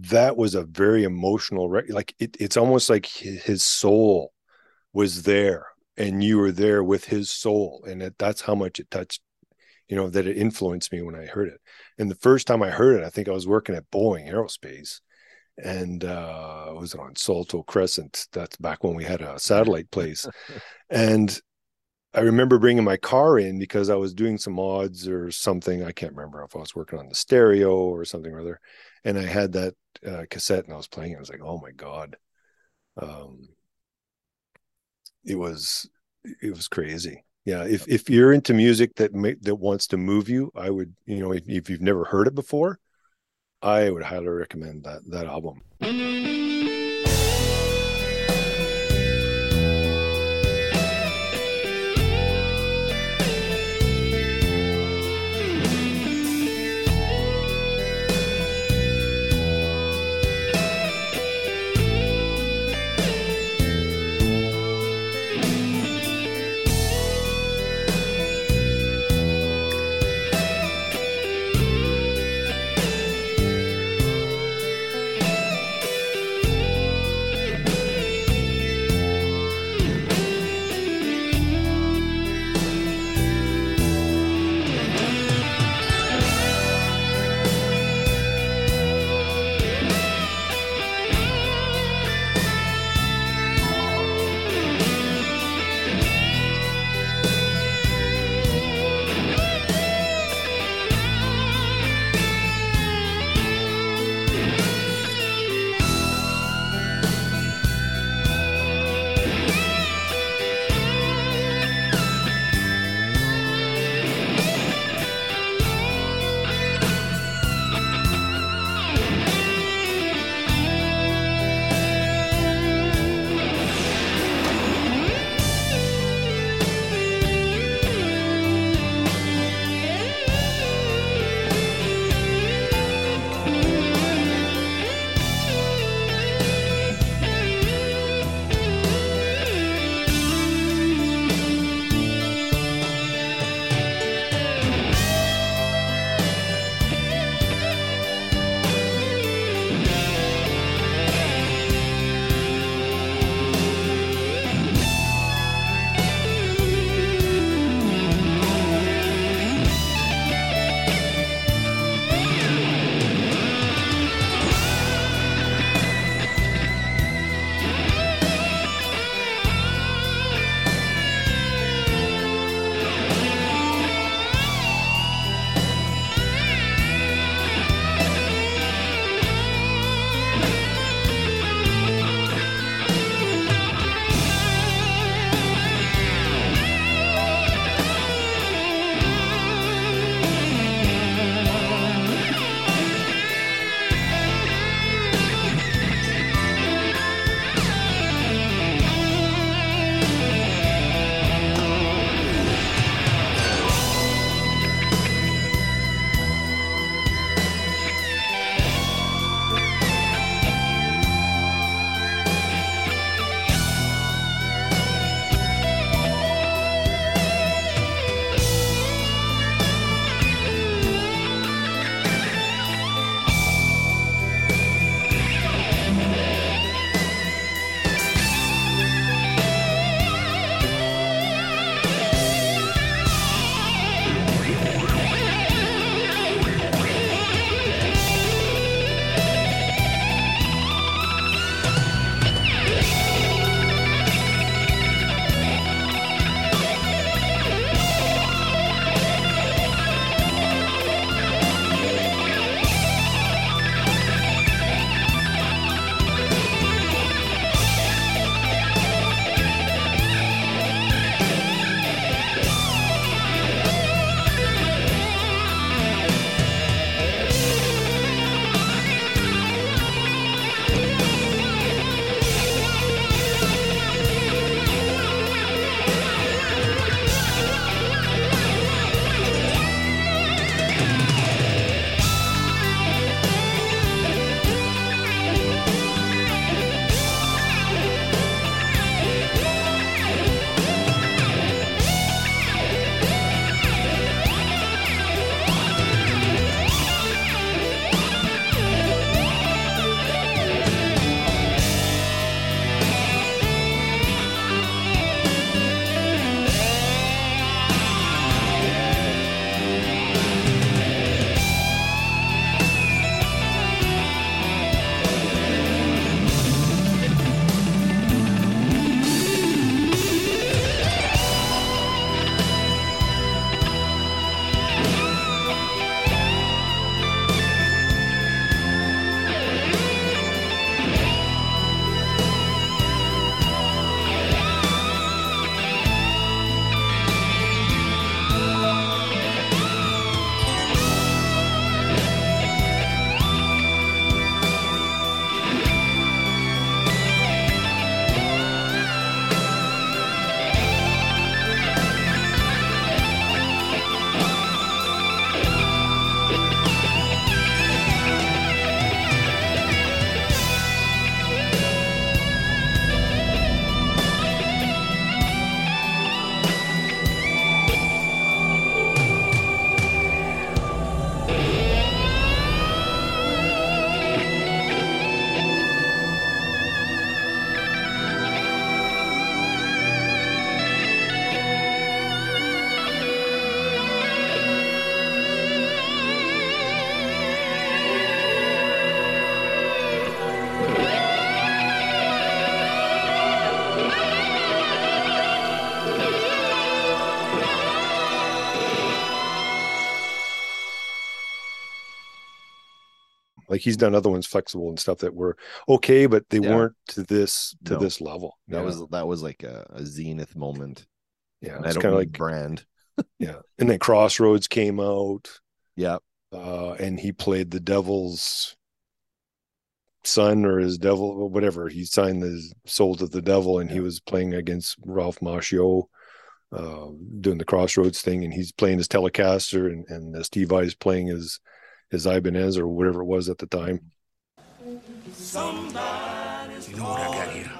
that was a very emotional re- like it, it's almost like his, his soul was there and you were there with his soul and it, that's how much it touched you know that it influenced me when i heard it. And the first time i heard it i think i was working at boeing aerospace and uh was it on salto crescent. That's back when we had a satellite place. *laughs* And i remember bringing my car in because i was doing some odds or something. I can't remember if i was working on the stereo or something or other and i had that uh, cassette and i was playing it i was like oh my god. Um it was it was crazy. Yeah if if you're into music that ma- that wants to move you i would you know if, if you've never heard it before i would highly recommend that that album like he's done other ones Flex-Able and stuff that were okay, but they Yeah. weren't to this to No. this level. That Yeah. was that was like a, a zenith moment. yeah, And it's kind of like brand. *laughs* yeah. And then Crossroads came out, Yeah. uh, and he played the Devil's son or his devil, whatever. He signed the soul to the devil, and he was playing against Ralph Macchio, uh, doing the Crossroads thing, and he's playing his Telecaster, and and uh, Steve Vai is playing his his Ibanez or whatever it was at the time. You know what I got here?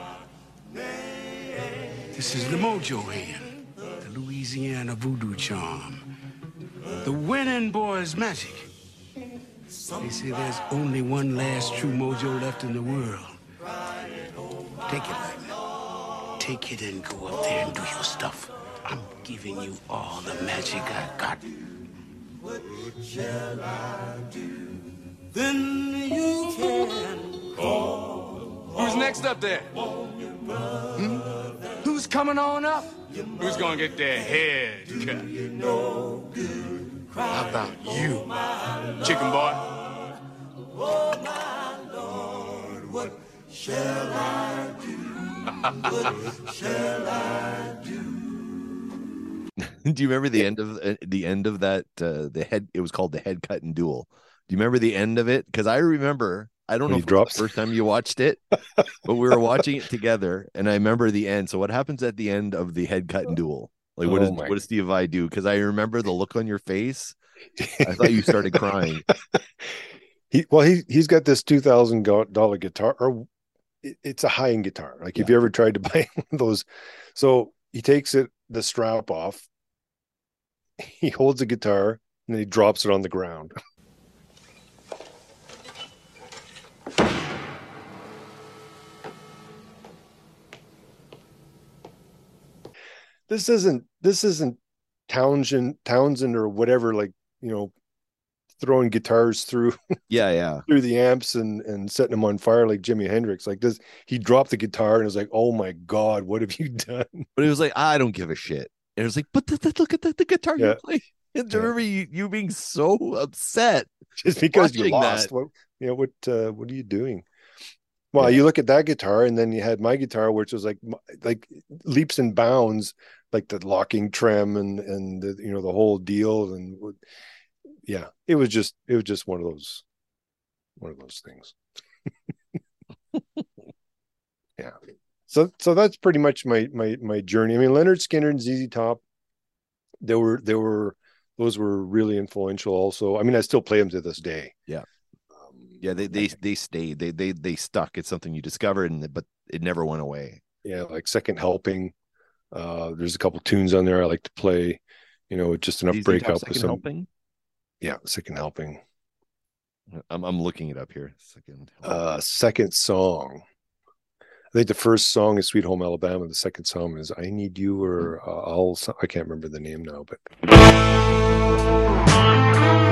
This is the Mojo hand, the Louisiana voodoo charm, the winning boy's magic. They say there's only one last true mojo left in the world. Take it, Lightning. Take it and go up there and do your stuff. I'm giving you all the magic I got. Then you can Who's next up there? Hmm? Who's coming on up? Who's gonna get their head cut? How about you, chicken boy? Do *laughs* you remember the end of uh, the end of that? Uh, the head. It was called the head cut and duel. Do you remember the end of it? Because I remember. I don't When know if it was the first time you watched it, but we were watching it together, and I remember the end. So what happens at the end of the head cut and *laughs* duel? Like what Oh does what does Steve Vai do? Because I remember the look on your face. I thought you started crying. *laughs* he well he he's got this two thousand dollar guitar or it- it's a high end guitar. Like if you ever tried to buy one of those, so he takes it the strap off, *laughs* he holds a guitar and then he drops it on the ground. *laughs* This isn't this isn't Townshend Townshend or whatever like you know throwing guitars through *laughs* Yeah, yeah. through the amps and and setting them on fire like Jimi Hendrix. Like this, he dropped the guitar and was like, "Oh my god, what have you done?" But he was like I don't give a shit. And it was like, but th- th- look at the, the guitar Yeah. you're playing. *laughs* And Yeah. remember you, you being so upset. Just because you lost, that. what you know, what uh, what are you doing? Well, you look at that guitar, and then you had my guitar, which was like like leaps and bounds, like the locking trim and and the, you know the whole deal, and yeah, it was just it was just one of those one of those things. *laughs* yeah. So so that's pretty much my my my journey. I mean, Lynyrd Skynyrd and ZZ Top, they were they were those were really influential. Also, I mean, I still play them to this day. Yeah. Yeah, they they they stayed. They they they stuck. It's something you discovered, and but it never went away. yeah like second helping uh there's a couple tunes on there i like to play you know just enough ZZ break Top up Second some helping. yeah second helping I'm I'm looking it up here. Second. uh second song i think the first song is sweet home alabama the second song is i need you or uh, i'll i can't remember the name now but *laughs*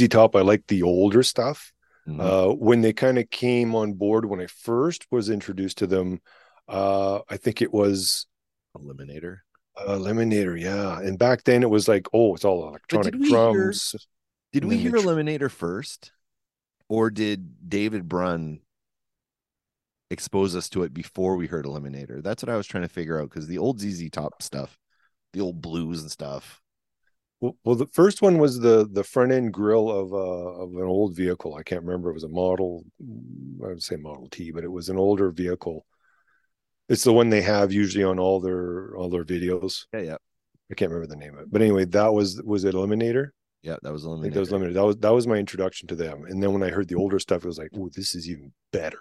ZZ Top, I like the older stuff. Mhm. Uh, when they kind of came on board, when I first was introduced to them, uh, I think it was Eliminator. uh, Eliminator, yeah. And back then it was like, oh, it's all electronic did we hear- drums. Did we hear Eliminator first, or did David Brun expose us to it before we heard Eliminator? That's what I was trying to figure out because the old ZZ Top stuff, the old blues and stuff. Well, the first one was the the front end grill of uh of an old vehicle. I can't remember. It was a model. I would say Model T, but it was an older vehicle. It's the one they have usually on all their all their videos. Yeah, yeah, I can't remember the name of it, but anyway, that was was it Eliminator. yeah. That was Eliminator. that was limited. That was that was my introduction to them. And then when I heard the older stuff, it was like, oh, this is even better.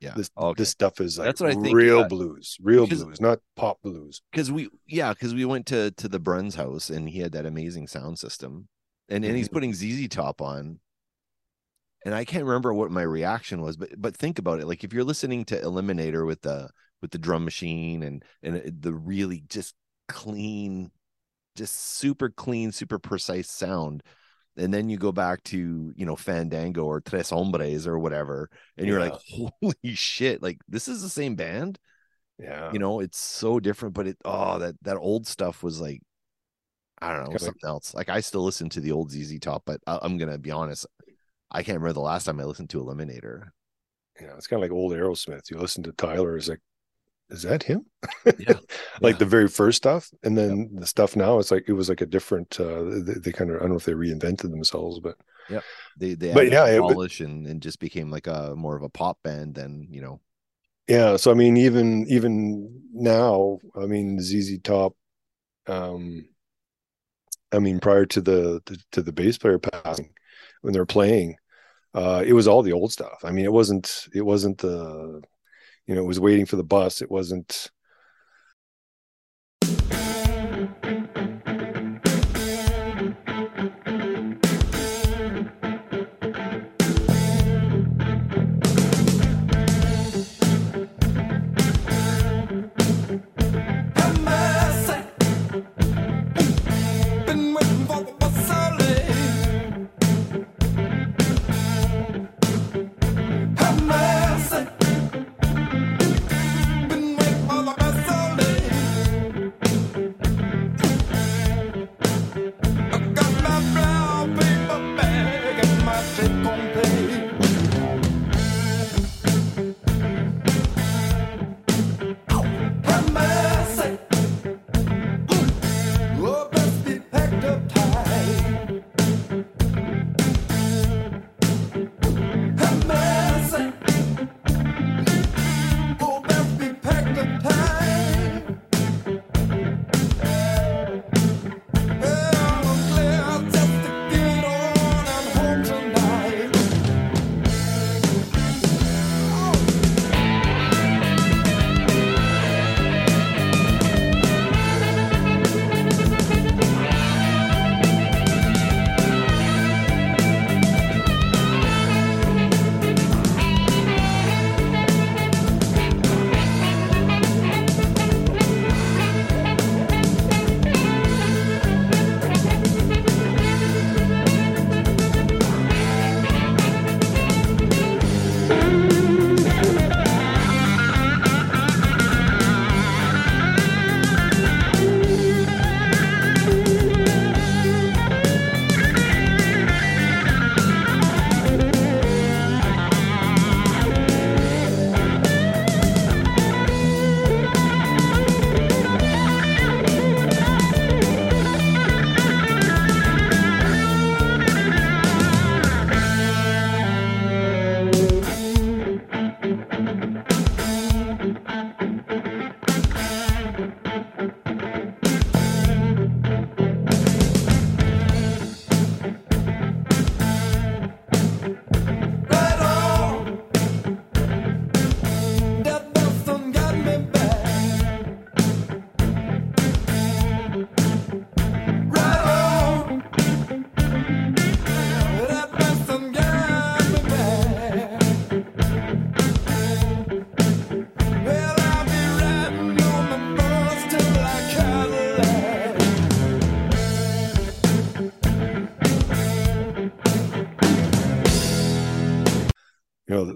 Yeah. This Okay. this stuff is like That's what I think, real uh, blues, real blues, not pop blues. because we yeah because we went to to the Bruns house and he had that amazing sound system and and he's Mhm. putting ZZ Top on and I can't remember what my reaction was but but think about it like if you're listening to Eliminator with the with the drum machine and and the really just clean just super clean super precise sound and then you go back to you know Fandango or Tres Hombres or whatever and you're like *laughs* holy shit like this is the same band Yeah. you know it's so different but it oh that that old stuff was like i don't know something else like i still listen to the old zz top but I, i'm gonna be honest i can't remember the last time i listened to eliminator Yeah, it's kind of like old Aerosmith. You listen to Tyler, it's like, is that him? Yeah, *laughs* like yeah. the very first stuff, and then the stuff now, it's like it was like a different. uh They, they kind of I don't know if they reinvented themselves, but yeah, they they But yeah, it- but- polish and, and just became like a more of a pop band than you know yeah. So I mean, even even now, I mean, ZZ Top. Um, I mean, prior to the, the to the bass player passing, when they're playing, uh, it was all the old stuff. I mean, it wasn't it wasn't the, you know, it was waiting for the bus. It wasn't.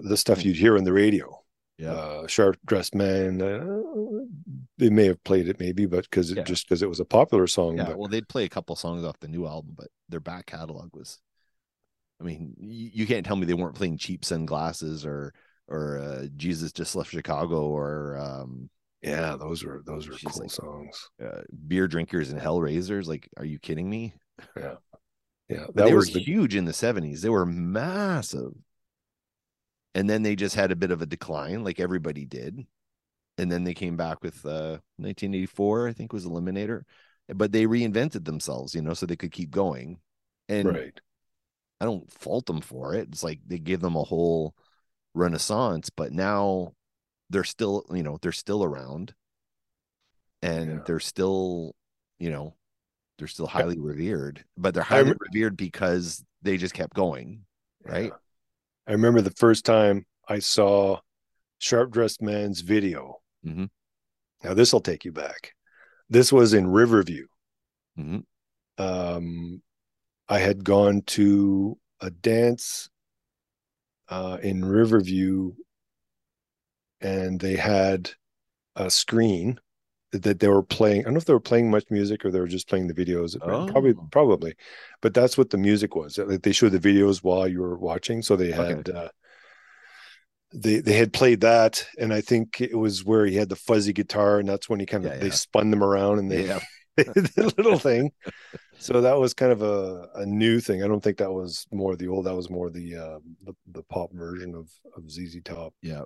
The, stuff you'd hear on the radio. Yeah. uh sharp dressed man uh, they may have played it maybe but because Yeah. just because it was a popular song yeah but well they'd play a couple songs off the new album but their back catalog was i mean you, you can't tell me they weren't playing cheap sunglasses or or uh, jesus just left chicago or um yeah those were those were cool like- songs. uh, beer drinkers and hellraisers like are you kidding me? Yeah. Yeah that they was were the, huge in the 70s they were massive and then they just had a bit of a decline like everybody did. And then they came back with uh 1984 i think was eliminator. But they reinvented themselves you know so they could keep going. And right. I don't fault them for it. It's like they give them a whole renaissance, but now they're still, you know, they're still around. And Yeah. they're still, you know, they're still highly revered, but they're highly rem- revered because they just kept going, right? I remember the first time I saw Sharp Dressed Man's video. Mhm. Now this will take you back. This was in Riverview. Mhm. Um, I had gone to a dance uh, in Riverview, and they had a screen that, they were playing. I don't know if they were playing much music or they were just playing the videos. Probably, Oh. probably. But that's what the music was. Like they showed the videos while you were watching, so they Okay. had. Uh, they they had played that, and I think it was where he had the fuzzy guitar, and that's when he kind of Yeah, they spun them around and they Yeah. *laughs* the little thing. So that was kind of a, a new thing. I don't think that was more the old. That was more the uh, the, the pop version of of ZZ Top. Yeah.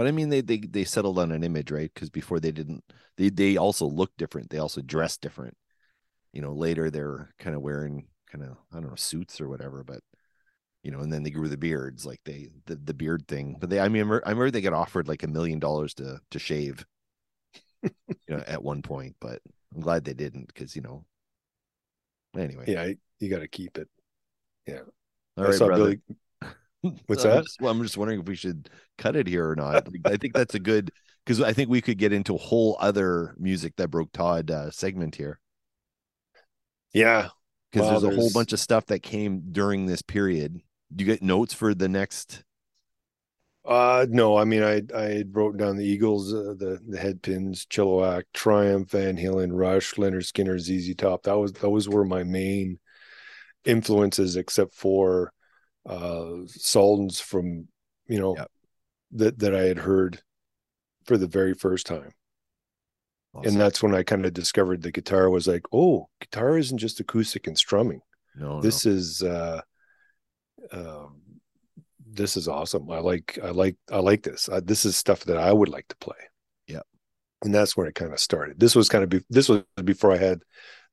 But I mean they they they settled on an image, right? Because before they didn't they they also look different. They also dress different. You know, later they're kind of wearing kind of I don't know, suits or whatever, but you know, and then they grew the beards, like they the, the beard thing. But they I mean I remember, I remember they got offered like a million dollars to to shave *laughs* you know at one point, but I'm glad they didn't because you know anyway. Yeah, you got to keep it. All I right, saw brother. Billy. *laughs* What's I'm that? Just, well, I'm just wondering if we should cut it here or not. I think that's a good because I think we could get into a whole other music that broke Todd uh, segment here Yeah, because Well, there's a whole bunch of stuff that came during this period. Do you get notes for the next? Uh no, I mean I I wrote down the Eagles, uh, the the Headpins, Chilliwack, Triumph, Van Halen, Rush, Lynyrd Skynyrd, ZZ Top. That was those were my main influences, except for uh Sultans from you know Yep. that that I had heard for the very first time. Awesome. And that's when I kind of discovered the guitar was like, oh, guitar isn't just acoustic and strumming. no, this is uh um this is awesome i like i like i like this I, this is stuff that i would like to play Yeah, and that's where it kind of started this was kind of be, this was before i had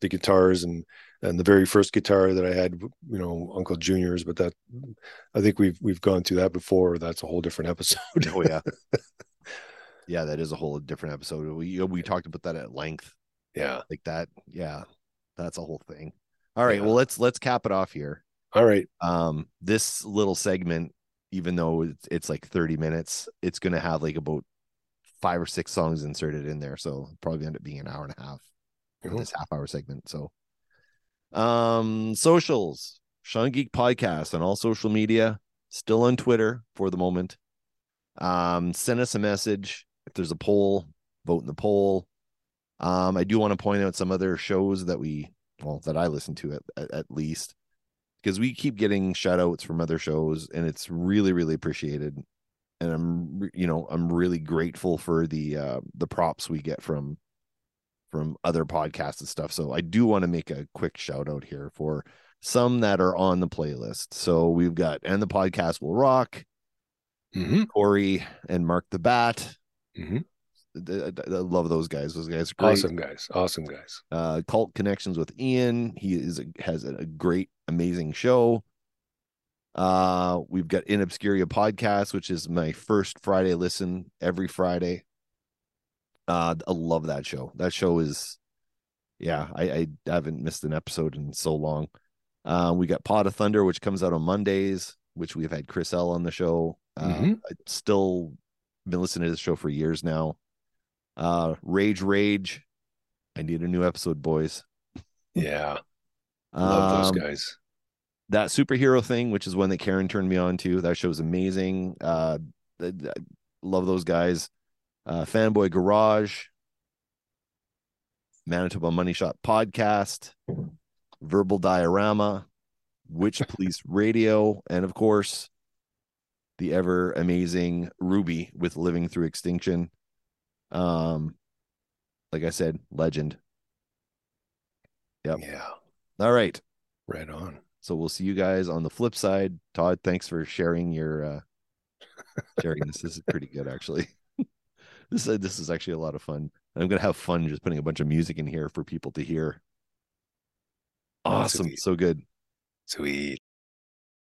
the guitars and and the very first guitar that i had you know uncle junior's but that i think we've we've gone through that before that's a whole different episode oh yeah, *laughs* yeah. That is a whole different episode. We we talked about that at length, yeah like that. Yeah, that's a whole thing. All right, Yeah. well let's let's cap it off here. all right um this little segment even though it's, it's like 30 minutes it's going to have like about five or six songs inserted in there so probably end up being an hour and a half Mhm. this half hour segment so um socials sean geek podcast on all social media still on twitter for the moment. Um send us a message if there's a poll vote in the poll. Um i do want to point out some other shows that we well that i listen to at, at, at least because we keep getting shout outs from other shows and it's really really appreciated. And i'm you know i'm really grateful for the uh the props we get from from other podcasts and stuff. So i do want to make a quick shout out here for some that are on the playlist. So we've got and the podcast will rock mm-hmm. corey and mark the bat. Mhm. I, love those guys. Those guys are great. Awesome guys. Awesome guys. Uh cult connections with ian. He is a, has a, a great amazing show. Uh we've got in obscuria podcast which is my first friday listen every friday uh i love that show. That show is yeah i i haven't missed an episode in so long. Uh we got pot of thunder which comes out on mondays which we've had chris l on the show. Uh Mhm. i still been listening to the show for years now. Uh rage rage. I need a new episode boys. Yeah. *laughs* Love those Um, guys. that superhero thing which is one that karen turned me on to that show's amazing. Uh th- th- love those guys uh fanboy garage manitoba money shot podcast verbal diorama witch *laughs* police radio and of course the ever amazing ruby with living through extinction um like i said legend yep yeah all right right on so we'll see you guys on the flip side. Todd, thanks for sharing your uh sharing this. This is pretty good actually. *laughs* this is this is actually a lot of fun. I'm gonna have fun just putting a bunch of music in here for people to hear. Oh, Awesome. sweet. So good. sweet